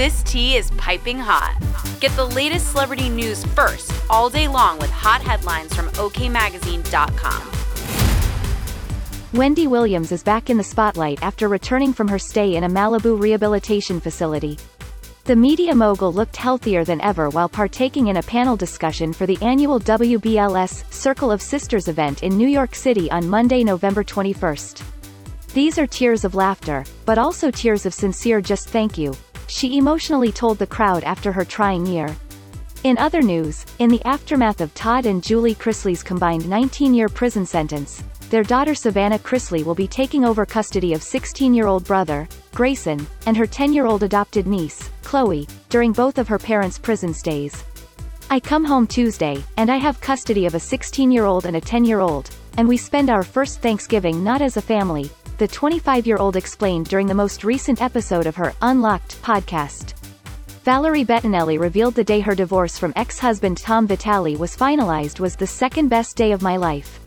This tea is piping hot. Get the latest celebrity news first all day long with hot headlines from OKMagazine.com. Wendy Williams is back in the spotlight after returning from her stay in a Malibu rehabilitation facility. The media mogul looked healthier than ever while partaking in a panel discussion for the annual WBLS Circle of Sisters event in New York City on Monday, November 21st. These are tears of laughter, but also tears of sincere just thank you, she emotionally told the crowd after her trying year. In other news, in the aftermath of Todd and Julie Chrisley's combined 19-year prison sentence, their daughter Savannah Chrisley will be taking over custody of 16-year-old brother, Grayson, and her 10-year-old adopted niece, Chloe, during both of her parents' prison stays. I come home Tuesday, and I have custody of a 16-year-old and a 10-year-old, and we spend our first Thanksgiving not as a family, the 25-year-old explained during the most recent episode of her Unlocked podcast. Valerie Bertinelli revealed the day her divorce from ex-husband Tom Vitale was finalized was the second best day of my life.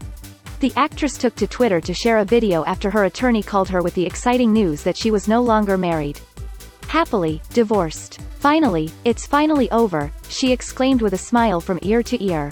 The actress took to Twitter to share a video after her attorney called her with the exciting news that she was no longer married. Happily, divorced. Finally, it's finally over, she exclaimed with a smile from ear to ear.